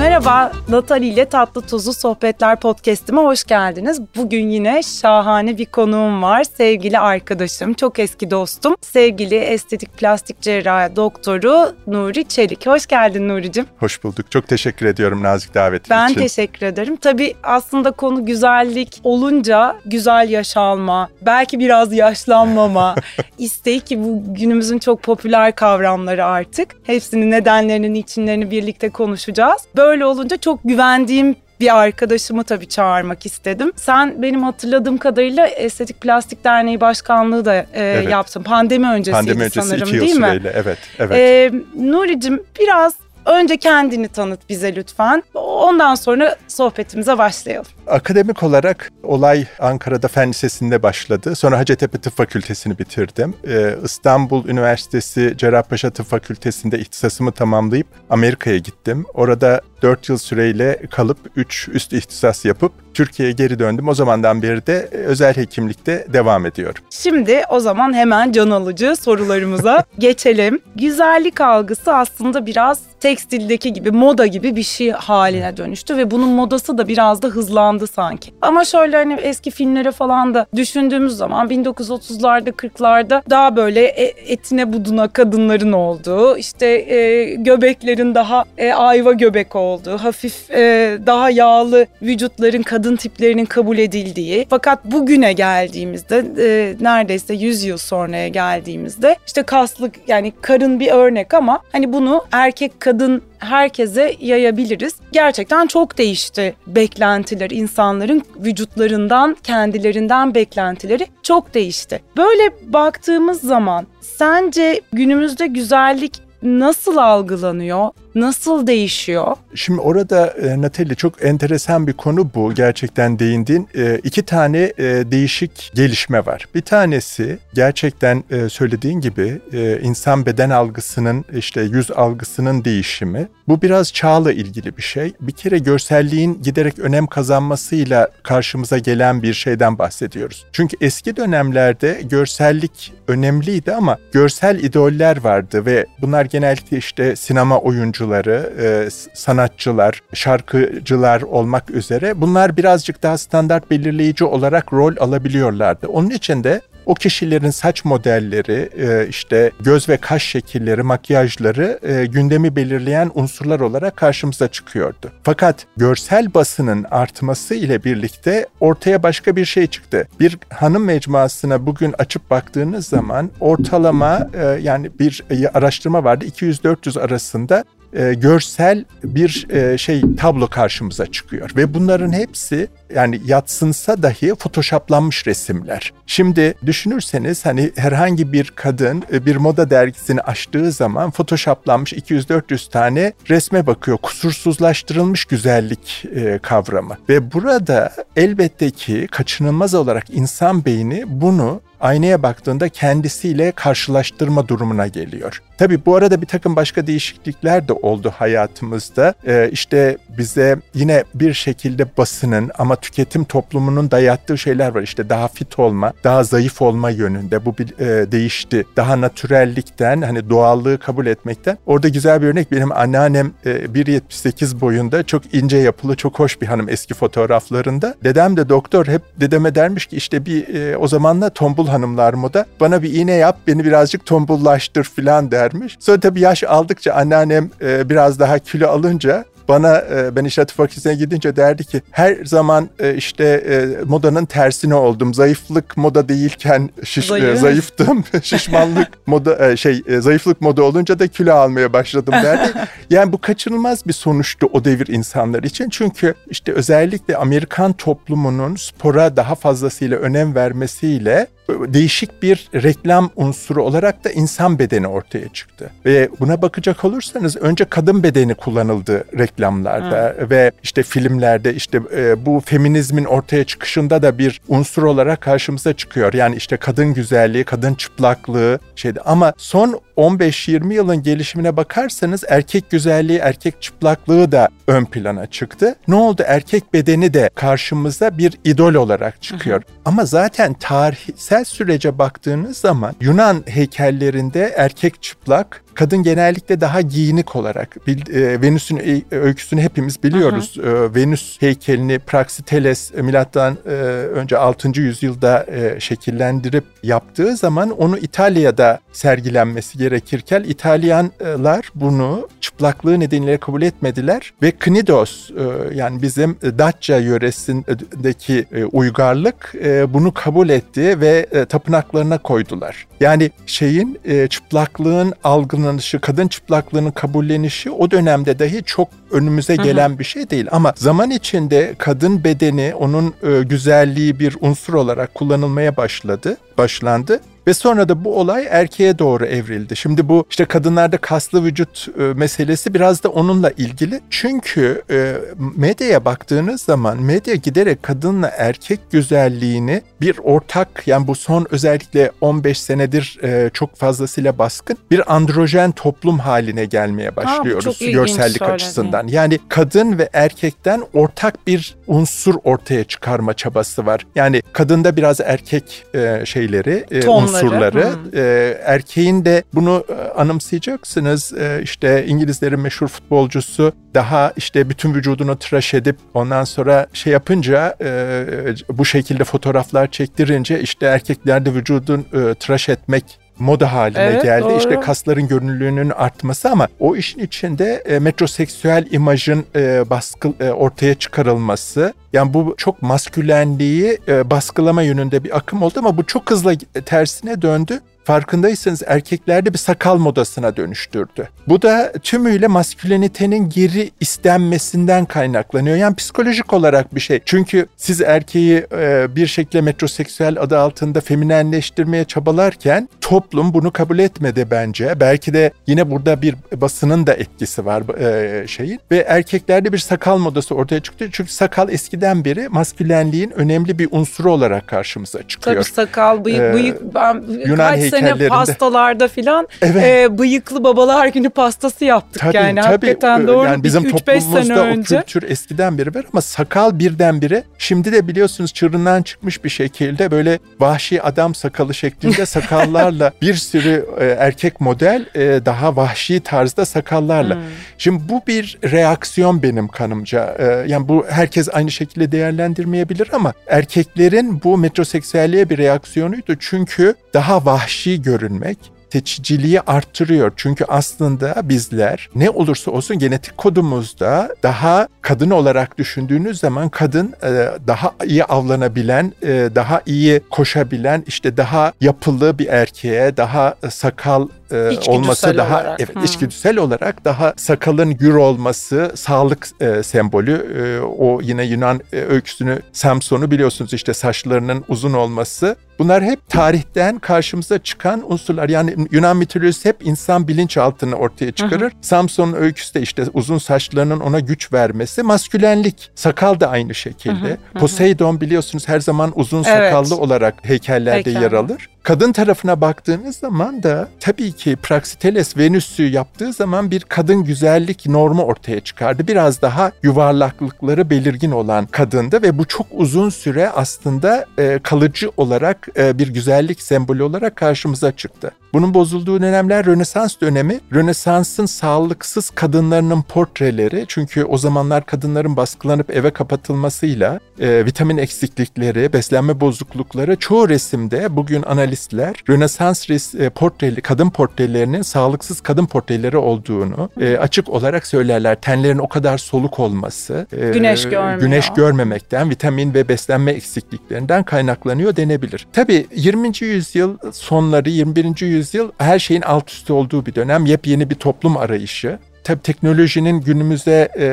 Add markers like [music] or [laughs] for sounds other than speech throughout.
Merhaba, Natali ile Tatlı Tuzlu Sohbetler Podcast'ime hoş geldiniz. Bugün yine şahane bir konuğum var. Sevgili arkadaşım, çok eski dostum, sevgili estetik plastik cerrahi doktoru Nuri Çelik. Hoş geldin Nuri'cim. Hoş bulduk. Çok teşekkür ediyorum nazik davetin ben için. Ben teşekkür ederim. Tabii aslında konu güzellik olunca güzel yaş alma, belki biraz yaşlanmama [laughs] isteği ki bu günümüzün çok popüler kavramları artık. Hepsinin nedenlerini, içinlerini birlikte konuşacağız. Böyle olunca çok güvendiğim bir arkadaşımı tabii çağırmak istedim. Sen benim hatırladığım kadarıyla Estetik Plastik Derneği Başkanlığı da e, evet. yaptın. Pandemi öncesiydi Pandemi öncesi sanırım iki yıl değil süreyle. mi? Evet, evet. E, Nuri'cim biraz Önce kendini tanıt bize lütfen. Ondan sonra sohbetimize başlayalım. Akademik olarak olay Ankara'da Fen Lisesi'nde başladı. Sonra Hacettepe Tıp Fakültesini bitirdim. Ee, İstanbul Üniversitesi Cerrahpaşa Tıp Fakültesi'nde ihtisasımı tamamlayıp Amerika'ya gittim. Orada 4 yıl süreyle kalıp 3 üst ihtisas yapıp Türkiye'ye geri döndüm. O zamandan beri de özel hekimlikte devam ediyorum. Şimdi o zaman hemen can alıcı sorularımıza [laughs] geçelim. Güzellik algısı aslında biraz tekstildeki gibi moda gibi bir şey haline dönüştü ve bunun modası da biraz da hızlandı sanki. Ama şöyle hani eski filmlere falan da düşündüğümüz zaman 1930'larda 40'larda daha böyle e, etine buduna kadınların olduğu işte e, göbeklerin daha e, ayva göbek olduğu hafif e, daha yağlı vücutların kadın tiplerinin kabul edildiği fakat bugüne geldiğimizde e, neredeyse 100 yıl sonraya geldiğimizde işte kaslık yani karın bir örnek ama hani bunu erkek kadın herkese yayabiliriz. Gerçekten çok değişti beklentiler insanların vücutlarından, kendilerinden beklentileri çok değişti. Böyle baktığımız zaman sence günümüzde güzellik nasıl algılanıyor? Nasıl değişiyor? Şimdi orada e, Natalie çok enteresan bir konu bu. Gerçekten değindiğin e, iki tane e, değişik gelişme var. Bir tanesi gerçekten söylediğin gibi insan beden algısının işte yüz algısının değişimi. Bu biraz çağla ilgili bir şey. Bir kere görselliğin giderek önem kazanmasıyla karşımıza gelen bir şeyden bahsediyoruz. Çünkü eski dönemlerde görsellik önemliydi ama görsel idoller vardı ve bunlar genellikle işte sinema oyuncuları, e, sanatçılar, şarkıcılar olmak üzere bunlar birazcık daha standart belirleyici olarak rol alabiliyorlardı. Onun için de o kişilerin saç modelleri, e, işte göz ve kaş şekilleri, makyajları e, gündemi belirleyen unsurlar olarak karşımıza çıkıyordu. Fakat görsel basının artması ile birlikte ortaya başka bir şey çıktı. Bir hanım mecmuasına bugün açıp baktığınız zaman ortalama e, yani bir araştırma vardı 200-400 arasında e, görsel bir e, şey tablo karşımıza çıkıyor ve bunların hepsi yani yatsınsa dahi photoshoplanmış resimler. Şimdi düşünürseniz hani herhangi bir kadın e, bir moda dergisini açtığı zaman photoshoplanmış 200-400 tane resme bakıyor. Kusursuzlaştırılmış güzellik e, kavramı ve burada elbette ki kaçınılmaz olarak insan beyni bunu aynaya baktığında kendisiyle karşılaştırma durumuna geliyor. Tabi bu arada bir takım başka değişiklikler de oldu hayatımızda. Ee, işte bize yine bir şekilde basının ama tüketim toplumunun dayattığı şeyler var. İşte daha fit olma, daha zayıf olma yönünde bu bir e, değişti. Daha natürellikten hani doğallığı kabul etmekten. Orada güzel bir örnek benim anneannem e, 1.78 boyunda çok ince yapılı çok hoş bir hanım eski fotoğraflarında. Dedem de doktor hep dedeme dermiş ki işte bir e, o zamanla tombul hanımlar moda bana bir iğne yap beni birazcık tombullaştır filan dermiş. Sonra tabii yaş aldıkça anneannem e, biraz daha kilo alınca bana e, ben inşaat fakültesine gidince derdi ki her zaman e, işte e, modanın tersine oldum. Zayıflık moda değilken şiş, Zayıf. zayıftım. [laughs] Şişmanlık moda şey zayıflık moda olunca da kilo almaya başladım derdi. [laughs] yani bu kaçınılmaz bir sonuçtu o devir insanlar için. Çünkü işte özellikle Amerikan toplumunun spora daha fazlasıyla önem vermesiyle değişik bir reklam unsuru olarak da insan bedeni ortaya çıktı. Ve buna bakacak olursanız önce kadın bedeni kullanıldı reklamlarda Hı. ve işte filmlerde işte e, bu feminizmin ortaya çıkışında da bir unsur olarak karşımıza çıkıyor. Yani işte kadın güzelliği, kadın çıplaklığı şeydi ama son 15-20 yılın gelişimine bakarsanız erkek güzelliği, erkek çıplaklığı da ön plana çıktı. Ne oldu? Erkek bedeni de karşımıza bir idol olarak çıkıyor. Hı hı. Ama zaten tarihsel sürece baktığınız zaman Yunan heykellerinde erkek çıplak kadın genellikle daha giyinik olarak e, Venüs'ün öyküsünü hepimiz biliyoruz. Hı. Venüs heykelini Praxiteles milattan önce 6. yüzyılda şekillendirip yaptığı zaman onu İtalya'da sergilenmesi gerekirken İtalyanlar bunu çıplaklığı nedeniyle kabul etmediler ve Knidos yani bizim Datça yöresindeki uygarlık bunu kabul etti ve tapınaklarına koydular. Yani şeyin çıplaklığın algılanışı, kadın çıplaklığının kabullenişi o dönemde dahi çok önümüze gelen bir şey değil. Ama zaman içinde kadın bedeni onun güzelliği bir unsur olarak kullanılmaya başladı, başlandı ve sonra da bu olay erkeğe doğru evrildi. Şimdi bu işte kadınlarda kaslı vücut e, meselesi biraz da onunla ilgili. Çünkü e, medyaya baktığınız zaman medya giderek kadınla erkek güzelliğini bir ortak yani bu son özellikle 15 senedir e, çok fazlasıyla baskın bir androjen toplum haline gelmeye başlıyoruz ha, görsellik açısından. Yani kadın ve erkekten ortak bir unsur ortaya çıkarma çabası var. Yani kadında biraz erkek şeyleri, e, unsurları, hmm. e, erkeğin de bunu e, anımsayacaksınız. E, işte İngilizlerin meşhur futbolcusu daha işte bütün vücudunu tıraş edip ondan sonra şey yapınca e, bu şekilde fotoğraflar çektirince işte erkeklerde vücudun e, tıraş etmek moda haline evet, geldi. Doğru. İşte kasların görünürlüğünün artması ama o işin içinde e, metroseksüel imajın e, baskı e, ortaya çıkarılması. Yani bu çok maskülenliği e, baskılama yönünde bir akım oldu ama bu çok hızlı tersine döndü farkındaysanız erkeklerde bir sakal modasına dönüştürdü. Bu da tümüyle maskülenitenin geri istenmesinden kaynaklanıyor. Yani psikolojik olarak bir şey. Çünkü siz erkeği e, bir şekilde metroseksüel adı altında feminenleştirmeye çabalarken toplum bunu kabul etmedi bence. Belki de yine burada bir basının da etkisi var e, şeyin. Ve erkeklerde bir sakal modası ortaya çıktı. Çünkü sakal eskiden beri maskülenliğin önemli bir unsuru olarak karşımıza çıkıyor. Tabii sakal, bıyık, ee, bıyık. Ben Yunan kaç sene pastalarda filan evet. e, bıyıklı babalar günü pastası yaptık tabii, yani. Tabii, Hakikaten doğru. Yani bizim 3-5 sene önce. o kültür eskiden beri var ama sakal birdenbire şimdi de biliyorsunuz çığırından çıkmış bir şekilde böyle vahşi adam sakalı şeklinde [laughs] sakallarla bir sürü e, erkek model e, daha vahşi tarzda sakallarla. Hmm. Şimdi bu bir reaksiyon benim kanımca. E, yani bu herkes aynı şekilde değerlendirmeyebilir ama erkeklerin bu metroseksüelliğe bir reaksiyonuydu. Çünkü daha vahşi görünmek seçiciliği arttırıyor. Çünkü aslında bizler ne olursa olsun genetik kodumuzda daha kadın olarak düşündüğünüz zaman kadın e, daha iyi avlanabilen, e, daha iyi koşabilen, işte daha yapılı bir erkeğe, daha sakal e, olması daha olarak. evet hmm. içgüdüsel olarak daha sakalın gür olması sağlık e, sembolü e, o yine Yunan e, öyküsünü Samson'u biliyorsunuz işte saçlarının uzun olması bunlar hep tarihten karşımıza çıkan unsurlar yani Yunan mitolojisi hep insan bilinçaltını ortaya çıkarır. Samson'un öyküsü de işte uzun saçlarının ona güç vermesi maskülenlik sakal da aynı şekilde Poseidon biliyorsunuz her zaman uzun sakallı evet. olarak heykellerde Heykel. yer alır. Kadın tarafına baktığınız zaman da tabii ki Praxiteles Venüs'ü yaptığı zaman bir kadın güzellik normu ortaya çıkardı. Biraz daha yuvarlaklıkları belirgin olan kadındı ve bu çok uzun süre aslında e, kalıcı olarak e, bir güzellik sembolü olarak karşımıza çıktı. Bunun bozulduğu dönemler Rönesans dönemi. Rönesans'ın sağlıksız kadınlarının portreleri çünkü o zamanlar kadınların baskılanıp eve kapatılmasıyla e, vitamin eksiklikleri, beslenme bozuklukları çoğu resimde bugün analistler Rönesans res, e, portreli, kadın portrelerinin sağlıksız kadın portreleri olduğunu e, açık olarak söylerler. Tenlerin o kadar soluk olması, e, güneş, görmüyor. güneş görmemekten, vitamin ve beslenme eksikliklerinden kaynaklanıyor denebilir. Tabii 20. yüzyıl sonları 21. yüzyıl yüzyıl her şeyin alt üstü olduğu bir dönem. Yepyeni bir toplum arayışı. Tabii teknolojinin günümüzde e,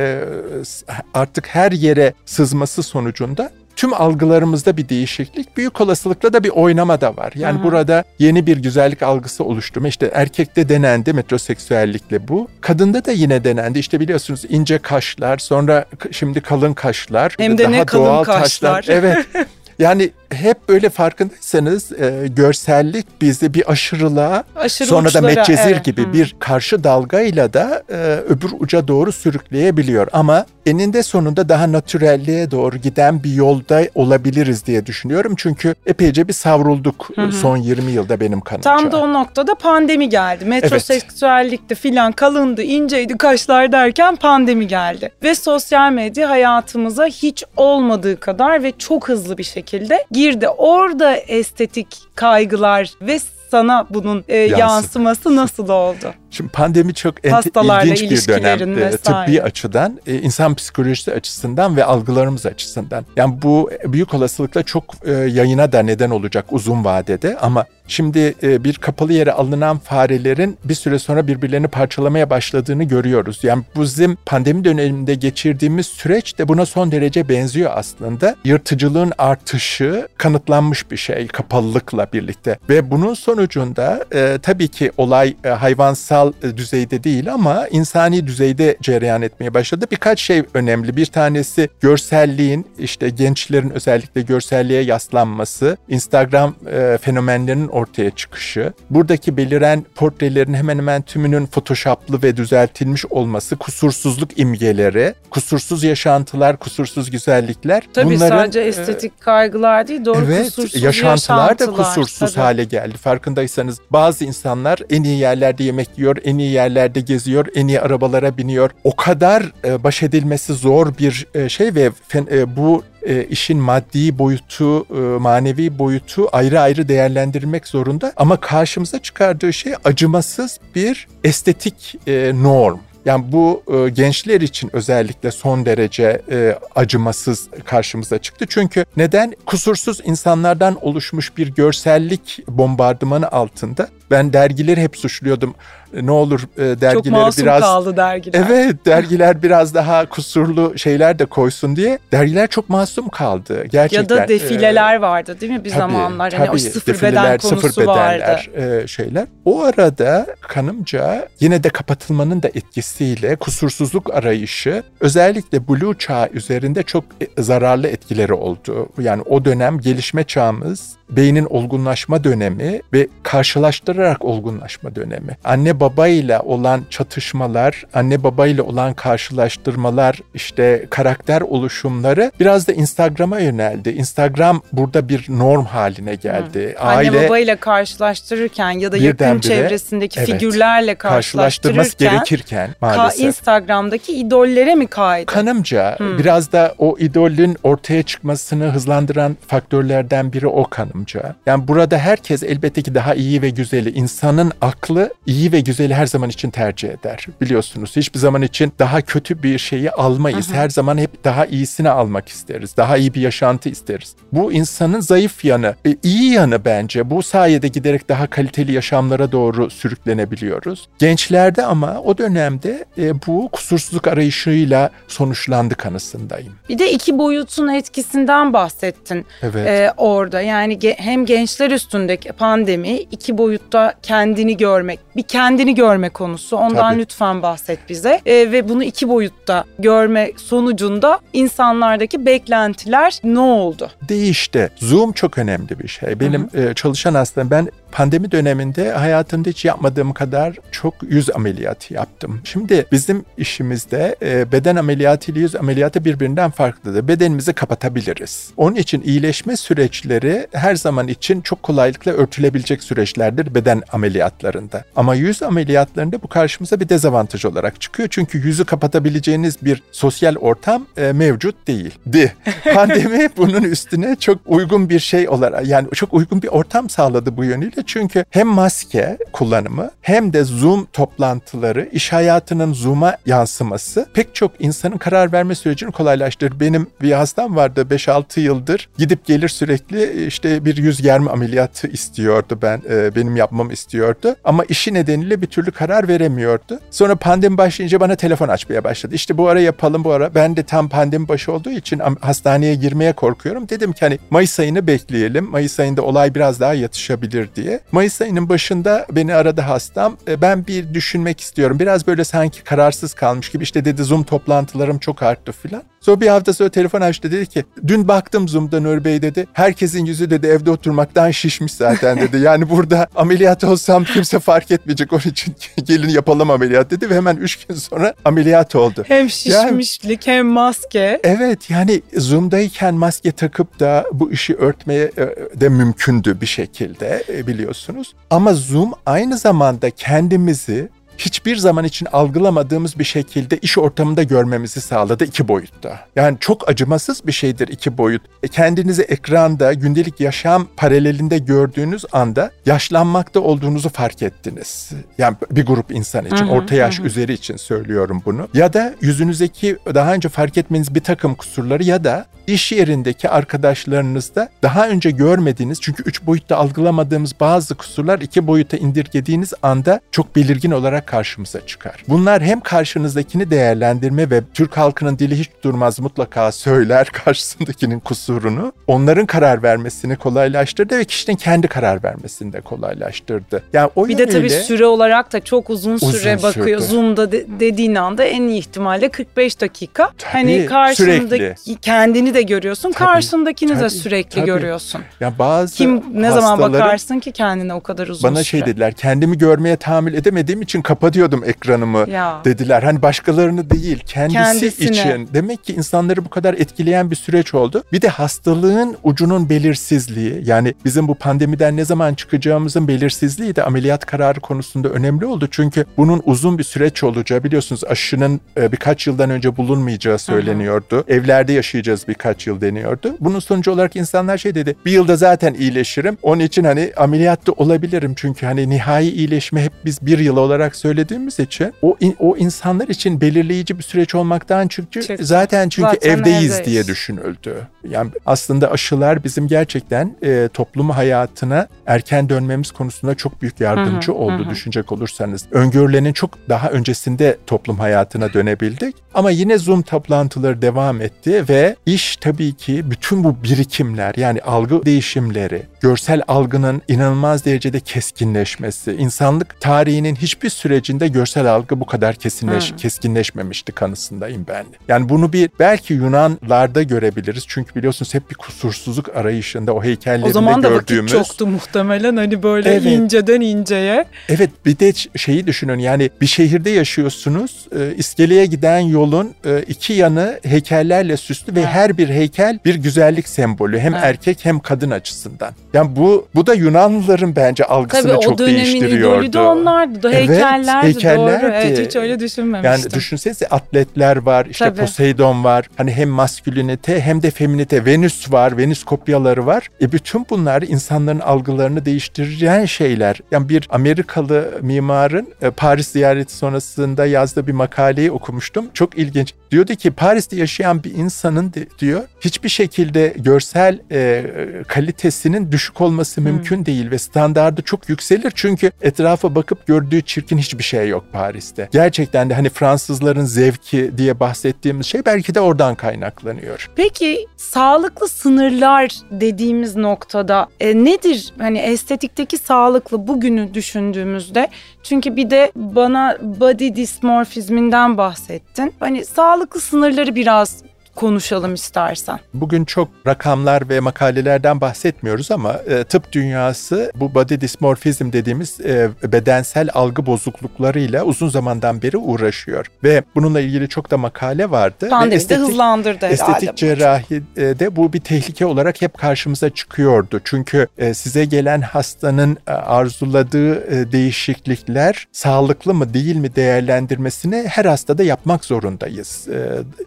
artık her yere sızması sonucunda tüm algılarımızda bir değişiklik, büyük olasılıkla da bir oynama da var. Yani Hı-hı. burada yeni bir güzellik algısı oluşturma. İşte erkekte denendi metroseksüellikle bu. Kadında da yine denendi. İşte biliyorsunuz ince kaşlar, sonra şimdi kalın kaşlar, Hem de daha ne kalın doğal kaşlar. taşlar. Evet. [laughs] Yani hep böyle farkındaysanız e, görsellik bizi bir aşırılığa Aşırı sonra da uçlara, Medcezir evet. gibi Hı. bir karşı dalgayla da e, öbür uca doğru sürükleyebiliyor. Ama eninde sonunda daha natürelliğe doğru giden bir yolda olabiliriz diye düşünüyorum. Çünkü epeyce bir savrulduk hı. son 20 yılda benim kanımca. Tam da o noktada pandemi geldi. Metroseksüellikti filan kalındı, inceydi kaşlar derken pandemi geldi. Ve sosyal medya hayatımıza hiç olmadığı kadar ve çok hızlı bir şekilde girdi. Orada estetik kaygılar ve sana bunun e, yansıması nasıl oldu? Şimdi pandemi çok Hastalarla ilginç bir ilişkilerin dönem. e, vesaire. tıbbi açıdan, e, insan psikolojisi açısından ve algılarımız açısından. Yani bu büyük olasılıkla çok e, yayına da neden olacak uzun vadede ama şimdi e, bir kapalı yere alınan farelerin bir süre sonra birbirlerini parçalamaya başladığını görüyoruz. Yani bu bizim pandemi döneminde geçirdiğimiz süreç de buna son derece benziyor aslında. Yırtıcılığın artışı kanıtlanmış bir şey kapalılıkla birlikte ve bunun sonucunda e, tabii ki olay e, hayvansal düzeyde değil ama insani düzeyde cereyan etmeye başladı. Birkaç şey önemli. Bir tanesi görselliğin işte gençlerin özellikle görselliğe yaslanması, Instagram fenomenlerinin ortaya çıkışı, buradaki beliren portrelerin hemen hemen tümünün photoshoplı ve düzeltilmiş olması, kusursuzluk imgeleri, kusursuz yaşantılar, kusursuz güzellikler. Tabii bunların, sadece e, estetik kaygılar değil, doğru evet, kusursuz yaşantılar da yaşantılar. kusursuz Tabii. hale geldi. Farkındaysanız bazı insanlar en iyi yerlerde yemek yiyor, en iyi yerlerde geziyor, en iyi arabalara biniyor. O kadar e, baş edilmesi zor bir e, şey ve fen- e, bu e, işin maddi boyutu, e, manevi boyutu ayrı ayrı değerlendirilmek zorunda. Ama karşımıza çıkardığı şey acımasız bir estetik e, norm. Yani bu e, gençler için özellikle son derece e, acımasız karşımıza çıktı. Çünkü neden? Kusursuz insanlardan oluşmuş bir görsellik bombardımanı altında. Ben dergileri hep suçluyordum. E, Ne olur e, Çok dergileri masum biraz kaldı dergiler. Evet dergiler [laughs] biraz daha kusurlu şeyler de koysun diye. Dergiler çok masum kaldı gerçekten. Ya da defileler Ee, vardı değil mi bir tabii, zamanlar? Hani o tabii, sıfır defileler, beden konusu sıfır vardı. bedenler, e, şeyler. O arada kanımca yine de kapatılmanın da etkisiyle kusursuzluk arayışı özellikle Blue çağı üzerinde çok e, zararlı etkileri oldu. Yani o dönem gelişme çağımız, beynin olgunlaşma dönemi ve karşılaştırarak olgunlaşma dönemi. Anne babayla olan çatışmalar, anne babayla olan karşılaştırmalar, işte karakter oluşumları biraz da Instagram'a yöneldi. Instagram burada bir norm haline geldi. Anne babayla karşılaştırırken ya da yakın çevresindeki evet, figürlerle karşılaştırması gerekirken ka- maalesef. Instagram'daki idollere mi kaydı? Kanımca Hmm. biraz da o idolün ortaya çıkmasını hızlandıran faktörlerden biri o kanımca. Yani burada herkes elbette ki daha iyi ve güzeli. insanın aklı iyi ve güzeli her zaman için tercih eder. Biliyorsunuz hiçbir zaman için daha kötü bir şeyi almayız. Hı hı. Her zaman hep daha iyisini almak isteriz. Daha iyi bir yaşantı isteriz. Bu insanın zayıf yanı. E, iyi yanı bence. Bu sayede giderek daha kaliteli yaşamlara doğru sürüklenebiliyoruz. Gençlerde ama o dönemde e, bu kusursuzluk arayışıyla sonuçlandı kanısındayım. Bir de iki boyutun etkisinden bahsettin Evet. ee, orada. Yani hem gençler üstündeki pandemi iki boyutta kendini görmek, bir kendini görme konusu. Ondan Tabii. lütfen bahset bize. Ee, ve bunu iki boyutta görme sonucunda insanlardaki beklentiler ne oldu? değişti. Zoom çok önemli bir şey. Benim e, çalışan hastam ben pandemi döneminde hayatımda hiç yapmadığım kadar çok yüz ameliyatı yaptım. Şimdi bizim işimizde e, beden ameliyatı ile yüz ameliyatı birbirinden farklıdır. Bedenimizi kapatabiliriz. Onun için iyileşme süreçleri her zaman için çok kolaylıkla örtülebilecek süreçlerdir beden ameliyatlarında. Ama yüz ameliyatlarında bu karşımıza bir dezavantaj olarak çıkıyor. Çünkü yüzü kapatabileceğiniz bir sosyal ortam e, mevcut değil. Di. Pandemi [laughs] bunun üstüne çok uygun bir şey olarak yani çok uygun bir ortam sağladı bu yönüyle. Çünkü hem maske kullanımı hem de Zoom toplantıları iş hayatının Zoom'a yansıması pek çok insanın karar verme sürecini kolaylaştırır. Benim bir hastam vardı 5-6 yıldır gidip gelir sürekli işte bir yüz germe ameliyatı istiyordu ben e, benim yapmamı istiyordu ama işi nedeniyle bir türlü karar veremiyordu. Sonra pandemi başlayınca bana telefon açmaya başladı. İşte bu ara yapalım bu ara. Ben de tam pandemi başı olduğu için hastaneye girmeye korkuyorum. Dedim ki hani Mayıs ayını bekleyelim. Mayıs ayında olay biraz daha yatışabilir diye. Diye. Mayıs ayının başında beni aradı hastam. E, ben bir düşünmek istiyorum. Biraz böyle sanki kararsız kalmış gibi. İşte dedi Zoom toplantılarım çok arttı filan. Sonra bir hafta sonra telefon açtı dedi ki dün baktım Zoom'da Nur Bey dedi. Herkesin yüzü dedi evde oturmaktan şişmiş zaten [laughs] dedi. Yani burada ameliyat olsam kimse fark etmeyecek onun için [laughs] gelin yapalım ameliyat dedi ve hemen üç gün sonra ameliyat oldu. Hem şişmişlik yani, hem maske. Evet yani Zoom'dayken maske takıp da bu işi örtmeye e, de mümkündü bir şekilde e, biliyorsunuz. Ama Zoom aynı zamanda kendimizi hiçbir zaman için algılamadığımız bir şekilde iş ortamında görmemizi sağladı iki boyutta. Yani çok acımasız bir şeydir iki boyut. E kendinizi ekranda gündelik yaşam paralelinde gördüğünüz anda yaşlanmakta olduğunuzu fark ettiniz. Yani bir grup insan için, hı hı, orta yaş hı. üzeri için söylüyorum bunu. Ya da yüzünüzdeki daha önce fark etmeniz bir takım kusurları ya da iş yerindeki arkadaşlarınızda daha önce görmediğiniz çünkü üç boyutta algılamadığımız bazı kusurlar iki boyuta indirgediğiniz anda çok belirgin olarak karşımıza çıkar. Bunlar hem karşınızdakini değerlendirme ve Türk halkının dili hiç durmaz mutlaka söyler [laughs] karşısındakinin kusurunu. Onların karar vermesini kolaylaştırdı ve kişinin kendi karar vermesini de kolaylaştırdı. Yani o bir de tabii süre olarak da çok uzun süre uzun bakıyor. Sürdü. Zoom'da de, dediğin anda en iyi ihtimalle 45 dakika. Tabii, hani karşındaki sürekli. kendini de görüyorsun, tabii, karşındakini de sürekli tabii. görüyorsun. Ya bazı Kim ne zaman bakarsın ki kendine o kadar uzun bana şey süre. şey dediler. Kendimi görmeye tahammül edemediğim için kapatıyordum ekranımı ya. dediler. Hani başkalarını değil kendisi Kendisine. için. Demek ki insanları bu kadar etkileyen bir süreç oldu. Bir de hastalığın ucunun belirsizliği yani bizim bu pandemiden ne zaman çıkacağımızın belirsizliği de ameliyat kararı konusunda önemli oldu. Çünkü bunun uzun bir süreç olacağı biliyorsunuz aşının e, birkaç yıldan önce bulunmayacağı söyleniyordu. Hı hı. Evlerde yaşayacağız birkaç yıl deniyordu. Bunun sonucu olarak insanlar şey dedi. Bir yılda zaten iyileşirim. Onun için hani ameliyatta olabilirim. Çünkü hani nihai iyileşme hep biz bir yıl olarak söylediğimiz için o o insanlar için belirleyici bir süreç olmaktan çünkü Çık. zaten çünkü zaten evdeyiz, evdeyiz diye düşünüldü. Yani aslında aşılar bizim gerçekten e, toplum hayatına erken dönmemiz konusunda çok büyük yardımcı hı hı, oldu hı. düşünecek olursanız. Öngörülenin çok daha öncesinde toplum hayatına dönebildik. Ama yine Zoom toplantıları devam etti ve iş tabii ki bütün bu birikimler yani algı değişimleri, görsel algının inanılmaz derecede keskinleşmesi, insanlık tarihinin hiçbir sürecinde görsel algı bu kadar kesinleş, hmm. keskinleşmemişti kanısındayım ben. Yani bunu bir belki Yunanlarda görebiliriz. Çünkü biliyorsunuz hep bir kusursuzluk arayışında o heykellerinde gördüğümüz. O zaman da gördüğümüz... vakit çoktu muhtemelen hani böyle evet. inceden inceye. Evet bir de şeyi düşünün yani bir şehirde yaşıyorsunuz. E, iskeleye giden yolun e, iki yanı heykellerle süslü ve her bir heykel bir güzellik sembolü. Hem evet. erkek hem kadın açısından. Yani bu bu da Yunanlıların bence algısını Tabii, çok değiştiriyordu. Tabii o dönemin idolü de onlardı. Da heykellerdi, evet, heykellerdi. doğru. Evet hiç öyle düşünmemiştim. Yani düşünsenize atletler var, işte Tabii. Poseidon var. Hani hem maskülinite hem de feminite. Venüs var, Venüs kopyaları var. E bütün bunlar insanların algılarını değiştiren şeyler. Yani bir Amerikalı mimarın e, Paris ziyareti sonrasında yazdığı bir makaleyi okumuştum. Çok ilginç. Diyordu ki Paris'te yaşayan bir insanın diyor hiçbir şekilde görsel e, kalitesinin düşük olması hmm. mümkün değil ve standardı çok yükselir çünkü etrafa bakıp gördüğü çirkin hiçbir şey yok Paris'te. Gerçekten de hani Fransızların zevki diye bahsettiğimiz şey belki de oradan kaynaklanıyor. Peki sağlıklı sınırlar dediğimiz noktada e, nedir? Hani estetikteki sağlıklı bugünü düşündüğümüzde çünkü bir de bana body dysmorphizminden bahsettin. Hani sağlıklı sınırları biraz konuşalım istersen. Bugün çok rakamlar ve makalelerden bahsetmiyoruz ama e, tıp dünyası bu body dysmorphizm dediğimiz e, bedensel algı bozukluklarıyla uzun zamandan beri uğraşıyor. Ve bununla ilgili çok da makale vardı. Pandemi estetik, de hızlandırdı herhalde. Estetik cerrahide bu bir tehlike olarak hep karşımıza çıkıyordu. Çünkü e, size gelen hastanın e, arzuladığı e, değişiklikler sağlıklı mı değil mi değerlendirmesini her hastada yapmak zorundayız. E,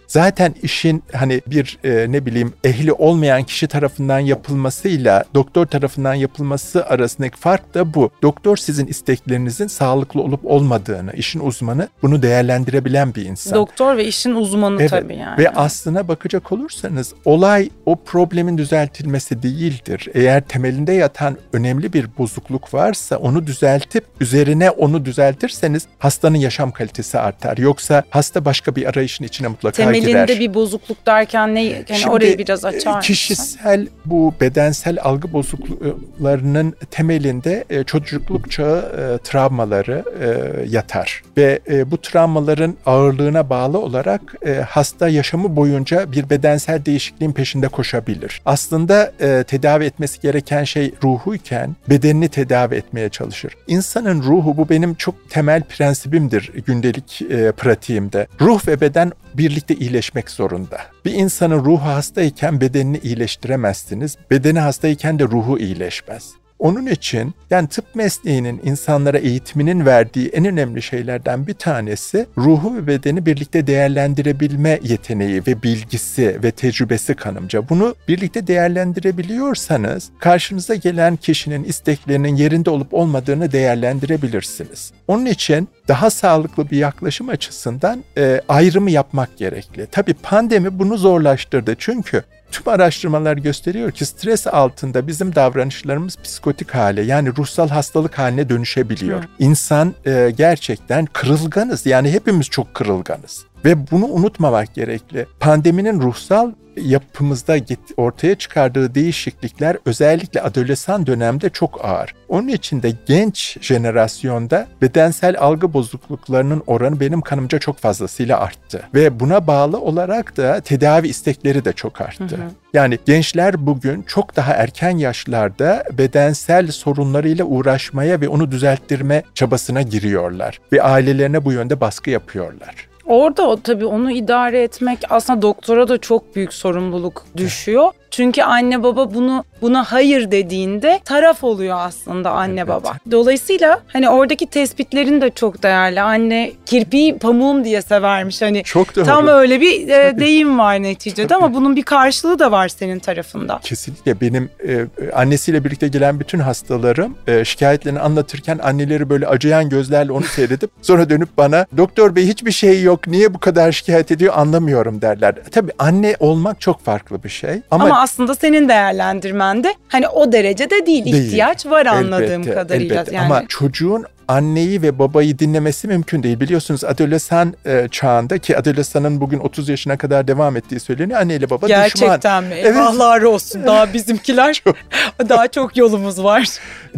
zaten işin hani bir e, ne bileyim ehli olmayan kişi tarafından yapılmasıyla doktor tarafından yapılması arasındaki fark da bu. Doktor sizin isteklerinizin sağlıklı olup olmadığını, işin uzmanı bunu değerlendirebilen bir insan. Doktor ve işin uzmanı evet. tabii yani. Ve aslına bakacak olursanız olay o problemin düzeltilmesi değildir. Eğer temelinde yatan önemli bir bozukluk varsa onu düzeltip üzerine onu düzeltirseniz hastanın yaşam kalitesi artar. Yoksa hasta başka bir arayışın içine mutlaka Temelinde girer. Temelinde bir bozukluk bozukluk derken ne yani Şimdi, orayı biraz açar mısın? Kişisel bu bedensel algı bozukluklarının temelinde e, çocukluk çağı e, travmaları e, yatar ve e, bu travmaların ağırlığına bağlı olarak e, hasta yaşamı boyunca bir bedensel değişikliğin peşinde koşabilir. Aslında e, tedavi etmesi gereken şey ruhuyken bedenini tedavi etmeye çalışır. İnsanın ruhu bu benim çok temel prensibimdir gündelik e, pratiğimde. Ruh ve beden birlikte iyileşmek zorunda. Bir insanın ruhu hastayken bedenini iyileştiremezsiniz. Bedeni hastayken de ruhu iyileşmez. Onun için yani tıp mesleğinin insanlara eğitiminin verdiği en önemli şeylerden bir tanesi ruhu ve bedeni birlikte değerlendirebilme yeteneği ve bilgisi ve tecrübesi kanımca. Bunu birlikte değerlendirebiliyorsanız karşınıza gelen kişinin isteklerinin yerinde olup olmadığını değerlendirebilirsiniz. Onun için daha sağlıklı bir yaklaşım açısından e, ayrımı yapmak gerekli. Tabii pandemi bunu zorlaştırdı çünkü Tüm araştırmalar gösteriyor ki stres altında bizim davranışlarımız psikotik hale yani ruhsal hastalık haline dönüşebiliyor. Hı. İnsan e, gerçekten kırılganız yani hepimiz çok kırılganız. Ve bunu unutmamak gerekli. Pandeminin ruhsal yapımızda ortaya çıkardığı değişiklikler özellikle adolesan dönemde çok ağır. Onun için de genç jenerasyonda bedensel algı bozukluklarının oranı benim kanımca çok fazlasıyla arttı. Ve buna bağlı olarak da tedavi istekleri de çok arttı. Hı hı. Yani gençler bugün çok daha erken yaşlarda bedensel sorunlarıyla uğraşmaya ve onu düzelttirme çabasına giriyorlar. Ve ailelerine bu yönde baskı yapıyorlar. Orada o tabii onu idare etmek aslında doktora da çok büyük sorumluluk düşüyor. Çünkü anne baba bunu buna hayır dediğinde taraf oluyor aslında anne evet. baba. Dolayısıyla hani oradaki tespitlerin de çok değerli. Anne kirpiği pamuğum diye severmiş hani. Çok doğru. Tam öyle bir e, deyim var neticede Tabii. ama bunun bir karşılığı da var senin tarafında. Kesinlikle benim e, annesiyle birlikte gelen bütün hastalarım e, şikayetlerini anlatırken anneleri böyle acıyan gözlerle onu seyredip [laughs] sonra dönüp bana doktor bey hiçbir şey yok niye bu kadar şikayet ediyor anlamıyorum derler. Tabii anne olmak çok farklı bir şey ama, ama aslında senin değerlendirmende hani o derecede değil, değil. ihtiyaç var anladığım elbette, kadarıyla. Elbette. Yani. Ama çocuğun anneyi ve babayı dinlemesi mümkün değil. Biliyorsunuz adolesan e, çağında ki adolesanın bugün 30 yaşına kadar devam ettiği söyleniyor. Anne ile baba Gerçekten düşman. mi? Eyvahlar evet. olsun. Daha [laughs] bizimkiler çok. [laughs] daha çok yolumuz var.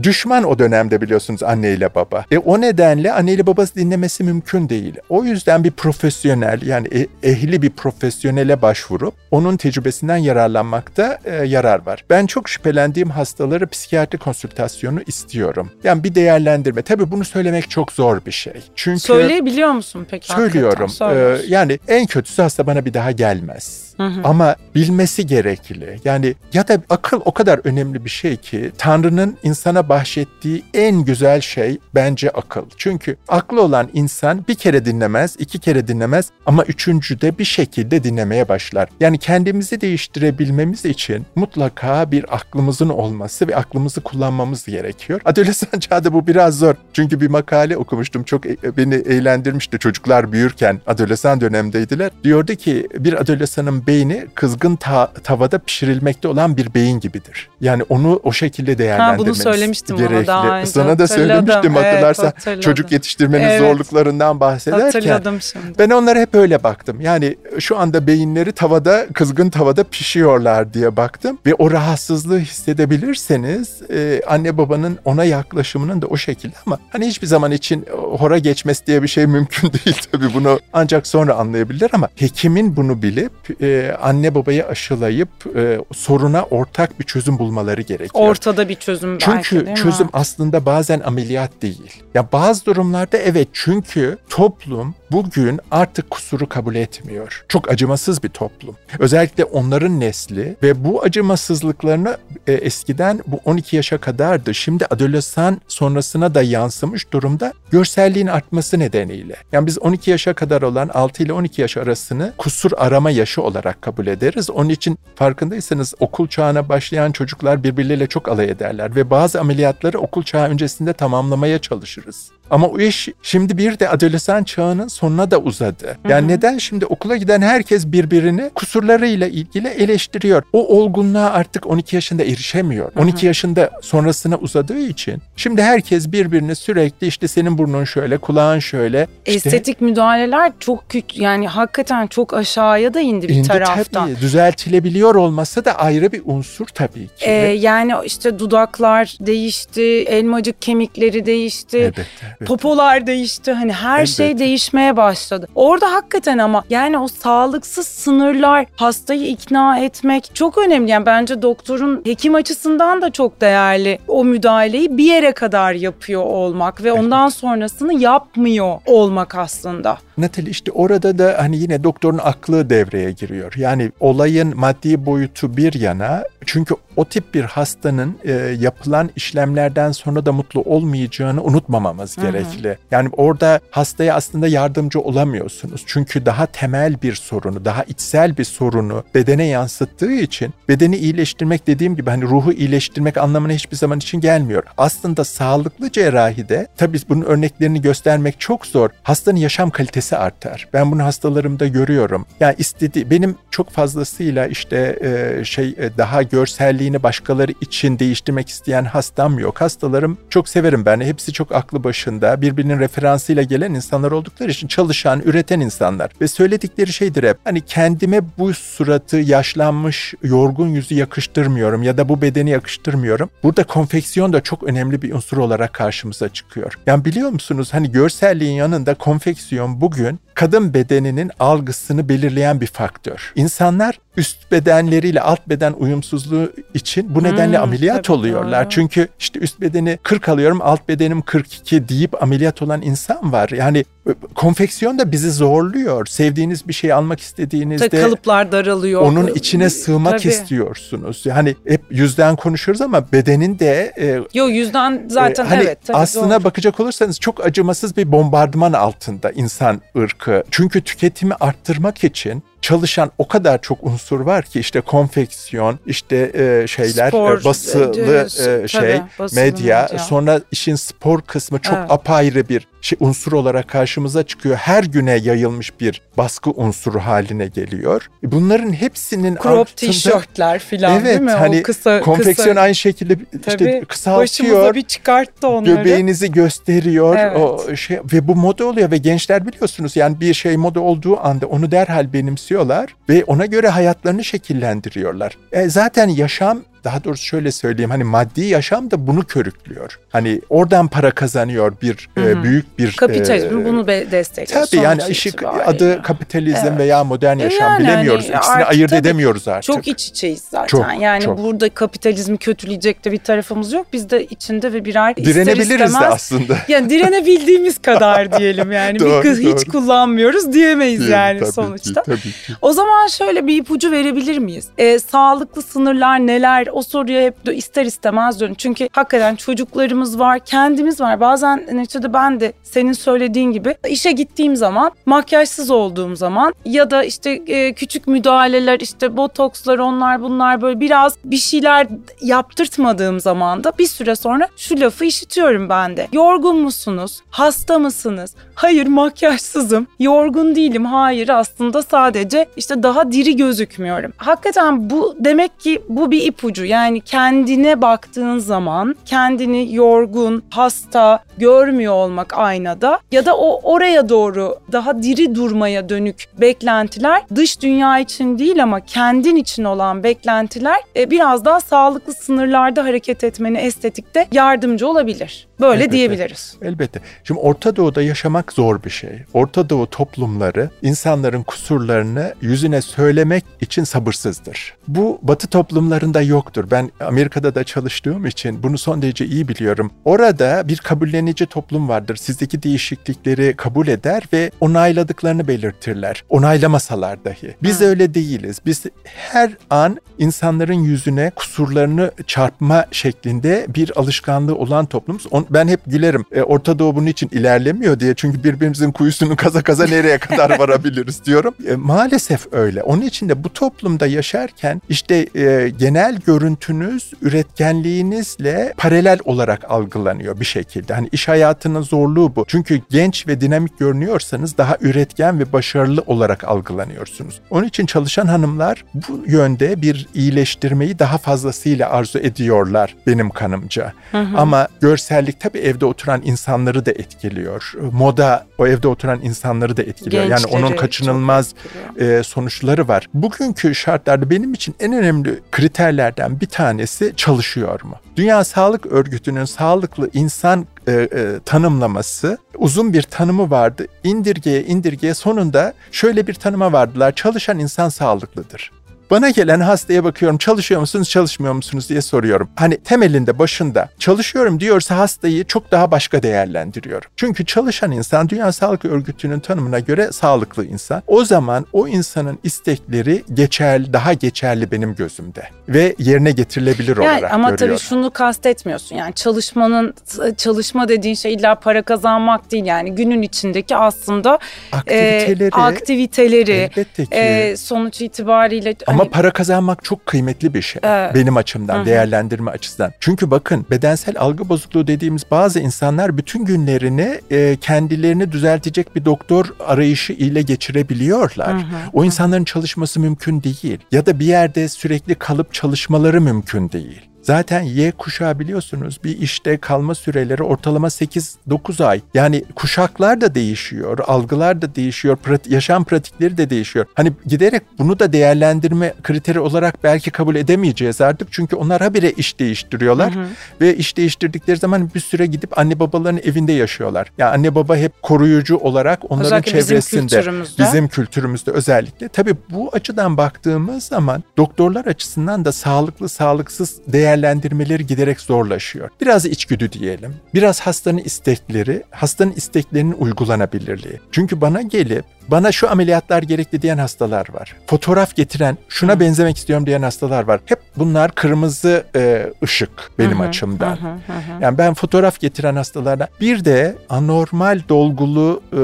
Düşman o dönemde biliyorsunuz anne ile baba. E, o nedenle anne ile babası dinlemesi mümkün değil. O yüzden bir profesyonel yani e, ehli bir profesyonele başvurup onun tecrübesinden yararlanmakta e, yarar var. Ben çok şüphelendiğim hastaları psikiyatri konsültasyonu istiyorum. Yani bir değerlendirme. Tabii bunu bunu söylemek çok zor bir şey. Çünkü Söyleyebiliyor musun peki? Söylüyorum. Ee, yani en kötüsü hasta bana bir daha gelmez. Hı hı. Ama bilmesi gerekli. Yani ya da akıl o kadar önemli bir şey ki Tanrı'nın insana bahşettiği en güzel şey bence akıl. Çünkü aklı olan insan bir kere dinlemez, iki kere dinlemez ama üçüncüde bir şekilde dinlemeye başlar. Yani kendimizi değiştirebilmemiz için mutlaka bir aklımızın olması ve aklımızı kullanmamız gerekiyor. Adolesan [laughs] çağda bu biraz zor. Çünkü bir makale okumuştum. Çok e, beni eğlendirmişti. Çocuklar büyürken adolesan dönemdeydiler. Diyordu ki bir adolesanın beyni kızgın ta- tavada pişirilmekte olan bir beyin gibidir. Yani onu o şekilde değerlendirmeniz ha, bunu söylemiştim gerekli. daha önce. Sana da söylemiştim hatırlarsan evet, çocuk yetiştirmenin evet. zorluklarından bahsederken. Hatırladım şimdi. Ben onlara hep öyle baktım. Yani şu anda beyinleri tavada kızgın tavada pişiyorlar diye baktım ve o rahatsızlığı hissedebilirseniz e, anne babanın ona yaklaşımının da o şekilde ama hani hiçbir zaman için hora geçmesi diye bir şey mümkün [laughs] değil tabii bunu ancak sonra anlayabilir ama hekimin bunu bilip e, anne babayı aşılayıp e, soruna ortak bir çözüm bulmaları gerekiyor. Ortada bir çözüm çünkü belki değil çözüm aslında bazen ameliyat değil. Ya bazı durumlarda evet çünkü toplum bugün artık kusuru kabul etmiyor. Çok acımasız bir toplum. Özellikle onların nesli ve bu acımasızlıklarını e, eskiden bu 12 yaşa kadardı. Şimdi adolesan sonrasına da yansımış durumda görselliğin artması nedeniyle. Yani biz 12 yaşa kadar olan 6 ile 12 yaş arasını kusur arama yaşı olarak kabul ederiz. Onun için farkındaysanız okul çağına başlayan çocuklar birbirleriyle çok alay ederler ve bazı ameliyatları okul çağı öncesinde tamamlamaya çalışırız. Ama o iş şimdi bir de adolesan çağının sonuna da uzadı. Yani Hı hı. neden şimdi okula giden herkes birbirini kusurlarıyla ilgili eleştiriyor. O olgunluğa artık 12 yaşında erişemiyor. 12 yaşında sonrasına uzadığı için şimdi herkes birbirini sürekli işte senin burnun şöyle, kulağın şöyle. işte Estetik müdahaleler çok kötü yani hakikaten çok aşağıya da indi bir indi taraftan. tabii. Düzeltilebiliyor olması da ayrı bir unsur tabii ki. Ee, yani işte dudaklar değişti, elmacık kemikleri değişti. Elbette. Elbette. Popolar değişti. Hani her şey Elbette. değişmeye başladı. Orada hakikaten ama yani o sağlıksız sınırlar, hastayı ikna etmek çok önemli. Yani bence doktorun hekim açısından da çok değerli. O müdahaleyi bir yere kadar yapıyor olmak ve ondan sonrasını yapmıyor olmak aslında. Natal işte orada da hani yine doktorun aklı devreye giriyor. Yani olayın maddi boyutu bir yana çünkü o tip bir hastanın e, yapılan işlemlerden sonra da mutlu olmayacağını unutmamamız Hı hı. gerekli. Yani orada hastaya aslında yardımcı olamıyorsunuz. Çünkü daha temel bir sorunu, daha içsel bir sorunu bedene yansıttığı için bedeni iyileştirmek dediğim gibi hani ruhu iyileştirmek anlamına hiçbir zaman için gelmiyor. Aslında sağlıklı cerrahide tabii bunun örneklerini göstermek çok zor. Hastanın yaşam kalitesi artar. Ben bunu hastalarımda görüyorum. Yani istediği benim çok fazlasıyla işte e, şey e, daha görselliğini başkaları için değiştirmek isteyen hastam yok. Hastalarım çok severim ben. Hepsi çok aklı başında. Birbirinin referansıyla gelen insanlar oldukları için çalışan, üreten insanlar. Ve söyledikleri şeydir hep. Hani kendime bu suratı yaşlanmış, yorgun yüzü yakıştırmıyorum ya da bu bedeni yakıştırmıyorum. Burada konfeksiyon da çok önemli bir unsur olarak karşımıza çıkıyor. Yani biliyor musunuz hani görselliğin yanında konfeksiyon bugün kadın bedeninin algısını belirleyen bir faktör. İnsanlar üst bedenleriyle alt beden uyumsuzluğu için bu nedenle Hmm, ameliyat tabii, oluyorlar. doğru. Çünkü işte üst bedeni 40 alıyorum, alt bedenim 42 deyip ameliyat olan insan var. Yani e, konfeksiyon da bizi zorluyor. Sevdiğiniz bir şeyi almak istediğinizde Tabii kalıplar daralıyor. onun içine sığmak Tabii. istiyorsunuz. Yani hep yüzden konuşuyoruz ama bedenin de e, Yo yüzden zaten e, hani evet tabii aslına doğru. bakacak olursanız çok acımasız bir bombardıman altında insan ırkı. Çünkü tüketimi arttırmak için çalışan o kadar çok unsur var ki işte konfeksiyon, işte e, şeyler, Spor, e, basılı e, e, şey, tabii, basılı medya, medya. sonra işin spor kısmı çok Evet. apayrı bir şey unsur olarak karşımıza çıkıyor. Her güne yayılmış bir baskı unsuru haline geliyor. Bunların hepsinin crop altında tişörtler filan Evet, değil mi? hani o kısa konfeksiyon kısa, aynı şekilde işte tabii, kısaltıyor. bir çıkarttı onları. Göbeğinizi gösteriyor Evet. o şey ve bu moda oluyor ve gençler biliyorsunuz yani bir şey moda olduğu anda onu derhal benimsiyorlar ve ona göre hayatlarını şekillendiriyorlar. E, zaten yaşam daha doğrusu şöyle söyleyeyim hani maddi yaşam da bunu körüklüyor. Hani oradan para kazanıyor bir e, büyük bir Kapitalizm e, bunu destekliyor. Tabii yani işi, itibariyle. adı kapitalizm Evet. veya modern E yaşam yani bilemiyoruz. hani İkisini artık ayırt edemiyoruz artık. Çok iç içeyiz zaten. Çok, yani çok. burada kapitalizmi kötüleyecek de bir tarafımız yok. Biz de içinde ve birer ister Direnebiliriz de istemez aslında. [laughs] yani direnebildiğimiz kadar diyelim yani. [laughs] Doğru, bir kız hiç doğru. kullanmıyoruz diyemeyiz Diyelim, yani tabii ki, sonuçta. tabii ki. O zaman şöyle bir ipucu verebilir miyiz? Ee, sağlıklı sınırlar neler? O soruya hep ister istemez dönün. Çünkü hakikaten çocuklarımız var, kendimiz var. Bazen neticede ben de senin söylediğin gibi işe gittiğim zaman, makyajsız olduğum zaman ya da işte e, küçük müdahaleler, işte botokslar onlar bunlar böyle biraz bir şeyler yaptırtmadığım zaman da bir süre sonra şu lafı işitiyorum ben de. Yorgun musunuz? Hasta mısınız? Hayır makyajsızım. Yorgun değilim. Hayır aslında sadece işte daha diri gözükmüyorum. Hakikaten bu demek ki bu bir ipucu. Yani kendine baktığın zaman kendini yorgun, hasta görmüyor olmak aynada ya da o oraya doğru daha diri durmaya dönük beklentiler dış dünya için değil ama kendin için olan beklentiler e, biraz daha sağlıklı sınırlarda hareket etmeni estetikte yardımcı olabilir. Böyle Elbette. diyebiliriz. Elbette. Şimdi Orta Doğu'da yaşamak zor bir şey. Orta Doğu toplumları insanların kusurlarını yüzüne söylemek için sabırsızdır. Bu Batı toplumlarında yoktur. Ben Amerika'da da çalıştığım için bunu son derece iyi biliyorum. Orada bir kabullenici toplum vardır. Sizdeki değişiklikleri kabul eder ve onayladıklarını belirtirler. Onaylamasalar dahi. Biz Hı. öyle değiliz. Biz her an insanların yüzüne kusurlarını çarpma şeklinde bir alışkanlığı olan toplumuz. Ben hep gülerim. E, Orta Doğu bunun için ilerlemiyor diye. Çünkü birbirimizin kuyusunu [laughs] kaza kaza nereye kadar [laughs] varabiliriz diyorum. E, maalesef öyle. Onun için de bu toplumda yaşarken işte e, genel görüntünüz üretkenliğinizle paralel olarak algılanıyor bir şekilde. Hani iş hayatının zorluğu bu. Çünkü genç ve dinamik görünüyorsanız daha üretken ve başarılı olarak algılanıyorsunuz. Onun için çalışan hanımlar bu yönde bir iyileştirmeyi daha fazlasıyla arzu ediyorlar benim kanımca. Hı hı. Ama görsellik tabii evde oturan insanları da etkiliyor. Moda o evde oturan insanları da etkiliyor. Gençleri yani onun kaçınılmaz e, sonuçları var. Bugünkü şartlarda benim için en önemli kriterlerden bir tanesi çalışıyor mu? Dünya Sağlık Örgütü'nün sağlıklı insan e, e, tanımlaması uzun bir tanımı vardı. İndirgeye indirgeye sonunda şöyle bir tanıma vardılar. Çalışan insan sağlıklıdır. Bana gelen hastaya bakıyorum çalışıyor musunuz çalışmıyor musunuz diye soruyorum. Hani temelinde başında çalışıyorum diyorsa hastayı çok daha başka değerlendiriyorum. Çünkü çalışan insan Dünya Sağlık Örgütü'nün tanımına göre sağlıklı insan. O zaman o insanın istekleri geçerli, daha geçerli benim gözümde ve yerine getirilebilir yani, olarak ama görüyorum. Ama tabii şunu kastetmiyorsun. Yani çalışmanın çalışma dediğin şey illa para kazanmak değil yani günün içindeki aslında aktiviteleri, e, aktiviteleri e, sonuç itibariyle ama ama para kazanmak çok kıymetli bir şey evet. benim açımdan, Hı-hı. değerlendirme açısından. Çünkü bakın bedensel algı bozukluğu dediğimiz bazı insanlar bütün günlerini e, kendilerini düzeltecek bir doktor arayışı ile geçirebiliyorlar. Hı-hı. O insanların çalışması mümkün değil. Ya da bir yerde sürekli kalıp çalışmaları mümkün değil. Zaten Y kuşağı biliyorsunuz bir işte kalma süreleri ortalama 8-9 ay. Yani kuşaklar da değişiyor, algılar da değişiyor, prati, yaşam pratikleri de değişiyor. Hani giderek bunu da değerlendirme kriteri olarak belki kabul edemeyeceğiz artık. Çünkü onlar habire iş değiştiriyorlar. Hı hı. Ve iş değiştirdikleri zaman bir süre gidip anne babaların evinde yaşıyorlar. Yani anne baba hep koruyucu olarak onların özellikle çevresinde. Bizim kültürümüzde. Bizim kültürümüzde özellikle. Tabii bu açıdan baktığımız zaman doktorlar açısından da sağlıklı sağlıksız değer değerlendirmeleri giderek zorlaşıyor. Biraz içgüdü diyelim. Biraz hastanın istekleri, hastanın isteklerinin uygulanabilirliği. Çünkü bana gelip bana şu ameliyatlar gerekli diyen hastalar var. Fotoğraf getiren, şuna benzemek istiyorum diyen hastalar var. Hep bunlar kırmızı e, ışık benim hı hı, açımdan. Hı hı, hı. Yani ben fotoğraf getiren hastalarla bir de anormal dolgulu e,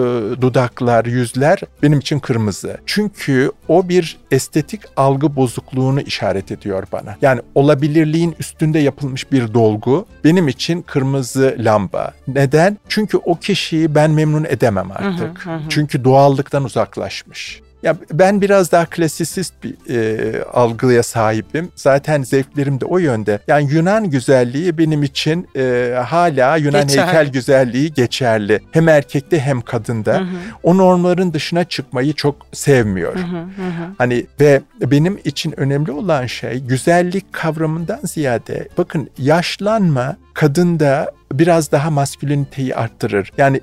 dudaklar, yüzler benim için kırmızı. Çünkü o bir estetik algı bozukluğunu işaret ediyor bana. Yani olabilirliğin üstünde yapılmış bir dolgu benim için kırmızı lamba. Neden? Çünkü o kişiyi ben memnun edemem artık. Hı hı hı. Çünkü doğallıktan uzaklaşmış. Ya ben biraz daha klasisist bir e, algıya sahibim. Zaten zevklerim de o yönde. Yani Yunan güzelliği benim için e, hala Yunan Geçer. heykel güzelliği geçerli. Hem erkekte hem kadında. Hı hı. O normların dışına çıkmayı çok sevmiyorum. Hı hı hı. Hani ve benim için önemli olan şey güzellik kavramından ziyade bakın yaşlanma kadında biraz daha masküliniteyi arttırır. Yani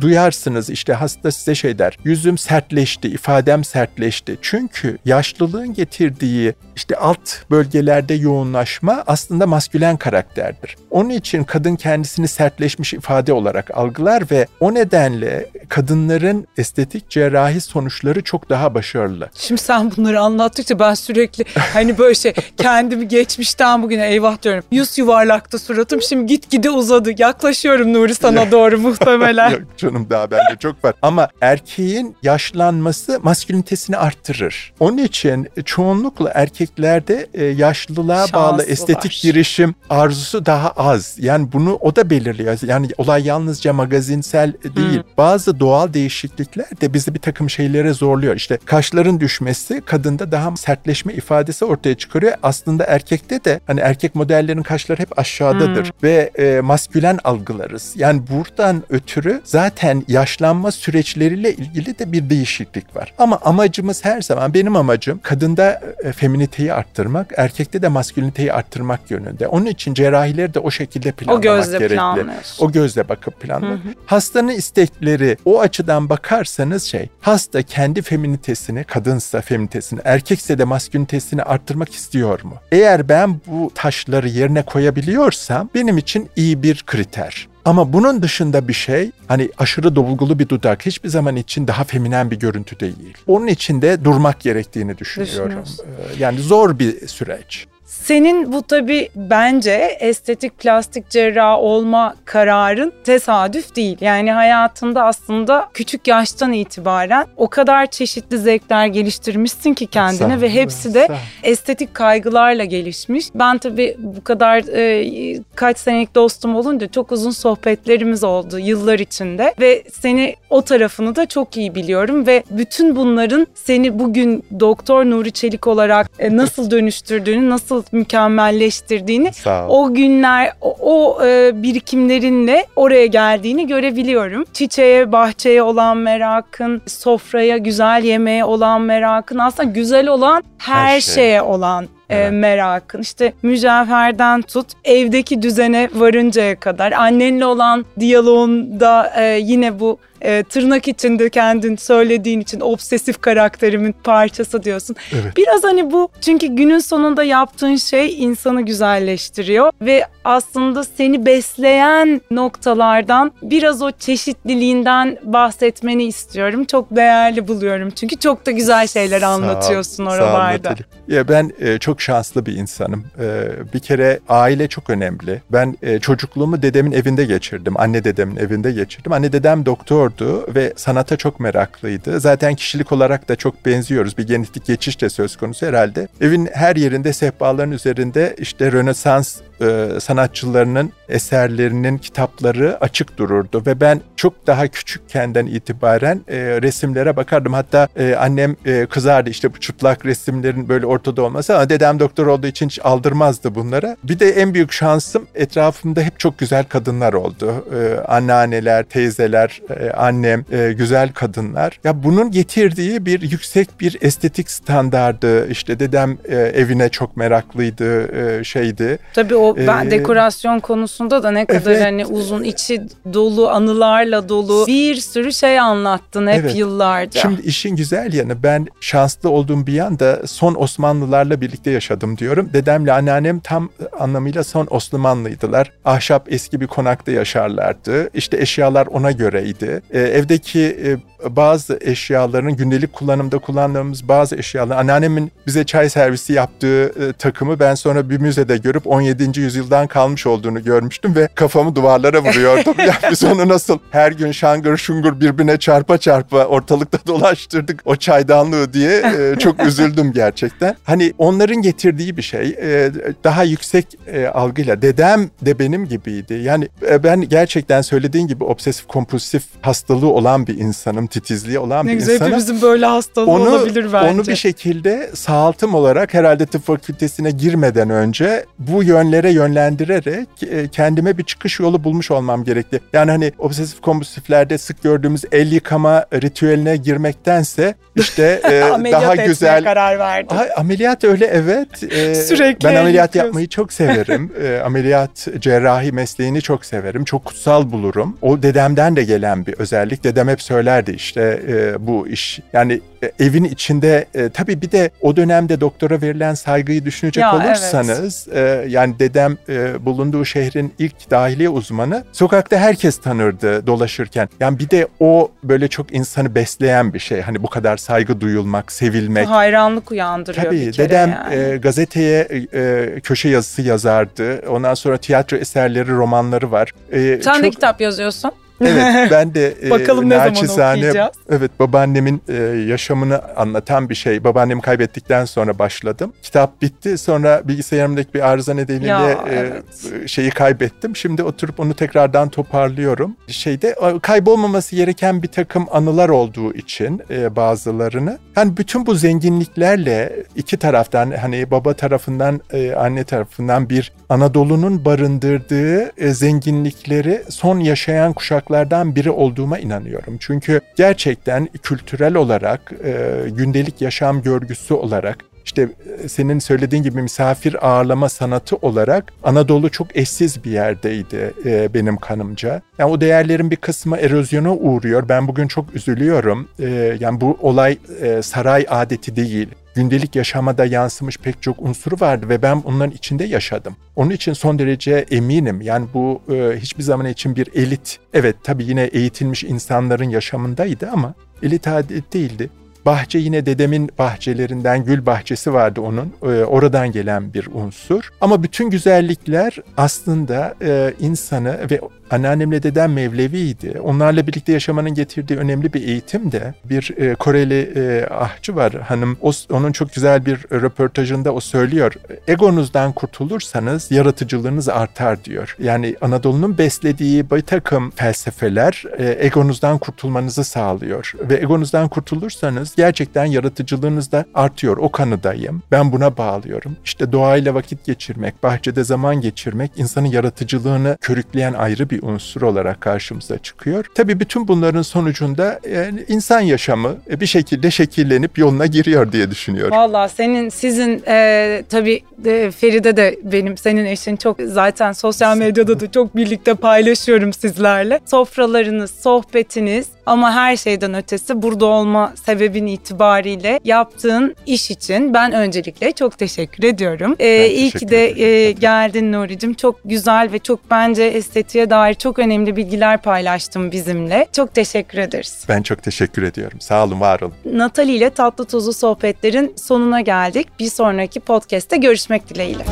duyarsınız işte hasta size şey der. Yüzüm sertleşti, ifadem sertleşti. Çünkü yaşlılığın getirdiği işte alt bölgelerde yoğunlaşma aslında maskülen karakterdir. Onun için kadın kendisini sertleşmiş ifade olarak algılar ve o nedenle kadınların estetik cerrahi sonuçları çok daha başarılı. Şimdi sen bunları anlattıkça ben sürekli hani böyle şey [laughs] kendimi geçmişten bugüne eyvah diyorum. Yüz yuvarlaktı suratım şimdi git gide uzadı. Yaklaşıyorum Nuri sana doğru muhtemelen. [laughs] Yok canım daha bende çok var. Ama erkeğin yaşlanması maskülinitesini arttırır. Onun için çoğunlukla erkeklerde e, yaşlılığa Şansı bağlı estetik girişim arzusu daha az. Yani bunu o da belirliyor. Yani olay yalnızca magazinsel değil. Hmm. Bazı doğal değişiklikler de bizi bir takım şeylere zorluyor. İşte kaşların düşmesi kadında daha sertleşme ifadesi ortaya çıkarıyor. Aslında erkekte de hani erkek modellerin kaşları hep aşağıdadır hmm. ve e, maskülen algılarız. Yani buradan ötürü zaten yaşlanma süreçleriyle ilgili de bir değişiklik var. Ama amacımız her zaman benim amacım kadında e, feminiteyi arttırmak, erkekte de masküliniteyi arttırmak yönünde. Onun için cerrahileri de o şekilde planlamak o gözle gerekli. Planlıyorsun. O gözle bakıp planlamak. Hastanın istekleri o açıdan bakarsanız şey, hasta kendi feminitesini, kadınsa feminitesini, erkekse de maskülinitesini arttırmak istiyor mu? Eğer ben bu taşları yerine koyabiliyorsam benim için iyi bir kriter. Ama bunun dışında bir şey hani aşırı dolgulu bir dudak hiçbir zaman için daha feminen bir görüntü değil. Onun için de durmak gerektiğini düşünüyorum. Ee, yani zor bir süreç. Senin bu tabii bence estetik plastik cerrah olma kararın tesadüf değil. Yani hayatında aslında küçük yaştan itibaren o kadar çeşitli zevkler geliştirmişsin ki kendine ve hepsi de estetik kaygılarla gelişmiş. Ben tabii bu kadar e, kaç senelik dostum olunca çok uzun sohbetlerimiz oldu yıllar içinde ve seni o tarafını da çok iyi biliyorum ve bütün bunların seni bugün Doktor Nuri Çelik olarak e, nasıl dönüştürdüğünü, nasıl mükemmelleştirdiğini Sağ ol. o günler o, o, e, birikimlerinle oraya geldiğini görebiliyorum. Çiçeğe, bahçeye olan merakın, sofraya, güzel yemeğe olan merakın, aslında güzel olan her, Her şey. şeye olan e, Evet. merakın. İşte mücevherden tut, evdeki düzene varıncaya kadar, annenle olan diyaloğunda e, yine bu e, tırnak içinde kendin söylediğin için obsesif karakterimin parçası diyorsun. Evet. Biraz hani bu çünkü günün sonunda yaptığın şey insanı güzelleştiriyor ve aslında seni besleyen noktalardan biraz o çeşitliliğinden bahsetmeni istiyorum. Çok değerli buluyorum çünkü çok da güzel şeyler Sağ ol, anlatıyorsun sağ ol oralarda. Natali. Ya ben e, çok şanslı bir insanım. E, bir kere aile çok önemli. Ben e, çocukluğumu dedemin evinde geçirdim. Anne dedemin evinde geçirdim. Anne dedem doktordu ve sanata çok meraklıydı. Zaten kişilik olarak da çok benziyoruz. Bir genetik geçiş de söz konusu herhalde. Evin her yerinde sehpaların üzerinde işte Rönesans e, sanatçılarının eserlerinin kitapları açık dururdu ve ben çok daha küçükkenden itibaren e, resimlere bakardım. Hatta e, annem e, kızardı işte bu çıplak resimlerin böyle ortada olması ama dedem doktor olduğu için hiç aldırmazdı bunlara. Bir de en büyük şansım etrafımda hep çok güzel kadınlar oldu. E, anneanneler, teyzeler, e, annem, e, güzel kadınlar. Ya bunun getirdiği bir yüksek bir estetik standardı. İşte dedem e, evine çok meraklıydı, e, şeydi. Tabii o ben Ee, dekorasyon konusunda da ne kadar evet. hani uzun içi dolu anılarla dolu bir sürü şey anlattın hep Evet. yıllarca. Şimdi işin güzel yanı ben şanslı olduğum bir yanda son Osmanlılarla birlikte yaşadım diyorum. Dedemle anneannem tam anlamıyla son Osmanlıydılar. Ahşap eski bir konakta yaşarlardı. İşte eşyalar ona göreydi. Ee, evdeki e, bazı eşyaların gündelik kullanımda kullandığımız bazı eşyalar anneannemin bize çay servisi yaptığı e, takımı ben sonra bir müzede görüp 17. yüzyıldan kalmış olduğunu görmüştüm ve kafamı duvarlara vuruyordum. [laughs] ya biz onu nasıl her gün şangır şungur birbirine çarpa çarpa ortalıkta dolaştırdık o çaydanlığı diye e, çok [laughs] üzüldüm gerçekten. Hani onların getirdiği bir şey e, daha yüksek e, algıyla dedem de benim gibiydi. Yani e, ben gerçekten söylediğin gibi obsesif kompulsif hastalığı olan bir insanım, titizliği olan ne bir güzel insanım hepimizin böyle hastalığı onu, olabilir bence. Onu bir şekilde sağaltım olarak herhalde tıp fakültesine girmeden önce bu yönlere yönlendirerek e, kendime bir çıkış yolu bulmuş olmam gerekti. Yani hani obsesif kompulsiflerde sık gördüğümüz el yıkama ritüeline girmektense işte e, [laughs] daha güzel karar verdim. Ay, ameliyat öyle evet. Ee, Sürekli ben ameliyat yapmayı çok severim. Ee, [laughs] ameliyat cerrahi mesleğini çok severim. Çok kutsal bulurum. O dedemden de gelen bir özellik. Dedem hep söylerdi işte e, bu iş. Yani e, evin içinde e, tabii bir de o dönemde doktora verilen saygıyı düşünecek Ya, olursanız e, yani dedem e, bulunduğu şehrin ilk dahiliye uzmanı. Sokakta herkes tanırdı dolaşırken. Yani bir de o böyle çok insanı besleyen bir şey. Hani bu kadar saygı duyulmak, sevilmek. Hayranlık uyandırıyor Tabii bir kere dedem yani. e, gazeteye e, köşe yazısı yazardı. Ondan sonra tiyatro eserleri, romanları var. E, Sen de çok- kitap yazıyorsun. Evet [laughs] ben de e, Bakalım ne zaman okuyacağız? Evet babaannemin e, yaşamını anlatan bir şey. Babaannemi kaybettikten sonra başladım. Kitap bitti sonra bilgisayarımdaki bir arıza nedeniyle Ya, e, evet. şeyi kaybettim. Şimdi oturup onu tekrardan toparlıyorum. Şeyde kaybolmaması gereken bir takım anılar olduğu için e, bazılarını. Hani bütün bu zenginliklerle iki taraftan hani baba tarafından e, anne tarafından bir Anadolu'nun barındırdığı e, zenginlikleri son yaşayan kuşaklardan biri olduğuma inanıyorum. Çünkü gerçekten kültürel olarak, e, gündelik yaşam görgüsü olarak işte e, senin söylediğin gibi misafir ağırlama sanatı olarak Anadolu çok eşsiz bir yerdeydi e, benim kanımca. Yani o değerlerin bir kısmı erozyona uğruyor. Ben bugün çok üzülüyorum. E, yani bu olay e, saray adeti değil. Gündelik yaşamada yansımış pek çok unsuru vardı ve ben onların içinde yaşadım. Onun için son derece eminim. Yani bu e, hiçbir zaman için bir elit, evet tabii yine eğitilmiş insanların yaşamındaydı ama elit adet değildi Bahçe yine dedemin bahçelerinden gül bahçesi vardı onun. E, oradan gelen bir unsur. Ama bütün güzellikler aslında e, insanı ve Anneannemle dedem Mevleviydi. Onlarla birlikte yaşamanın getirdiği önemli bir eğitim de bir e, Koreli e, ahçı var hanım. O, onun çok güzel bir röportajında o söylüyor. Egonuzdan kurtulursanız yaratıcılığınız artar diyor. Yani Anadolu'nun beslediği bir takım felsefeler e, egonuzdan kurtulmanızı sağlıyor. Ve egonuzdan kurtulursanız gerçekten yaratıcılığınız da artıyor. O kanıdayım. Ben buna bağlıyorum. İşte doğayla vakit geçirmek, bahçede zaman geçirmek insanın yaratıcılığını körükleyen ayrı bir bir unsur olarak karşımıza çıkıyor. Tabii bütün bunların sonucunda yani insan yaşamı bir şekilde şekillenip yoluna giriyor diye düşünüyorum. Valla senin sizin e, tabii de, Feride de benim senin eşin çok zaten sosyal medyada da çok birlikte paylaşıyorum sizlerle. Sofralarınız, sohbetiniz ama her şeyden ötesi burada olma sebebin itibariyle yaptığın iş için ben öncelikle çok teşekkür ediyorum. Ee, iyi ki de e, geldin Nuri'cim. Çok güzel ve çok bence estetiğe dair çok önemli bilgiler paylaştın bizimle. Çok teşekkür ederiz. Ben çok teşekkür ediyorum. Sağ olun, var olun. Natali ile Tatlı Tuzlu Sohbetlerin sonuna geldik. Bir sonraki podcast'te görüşmek dileğiyle.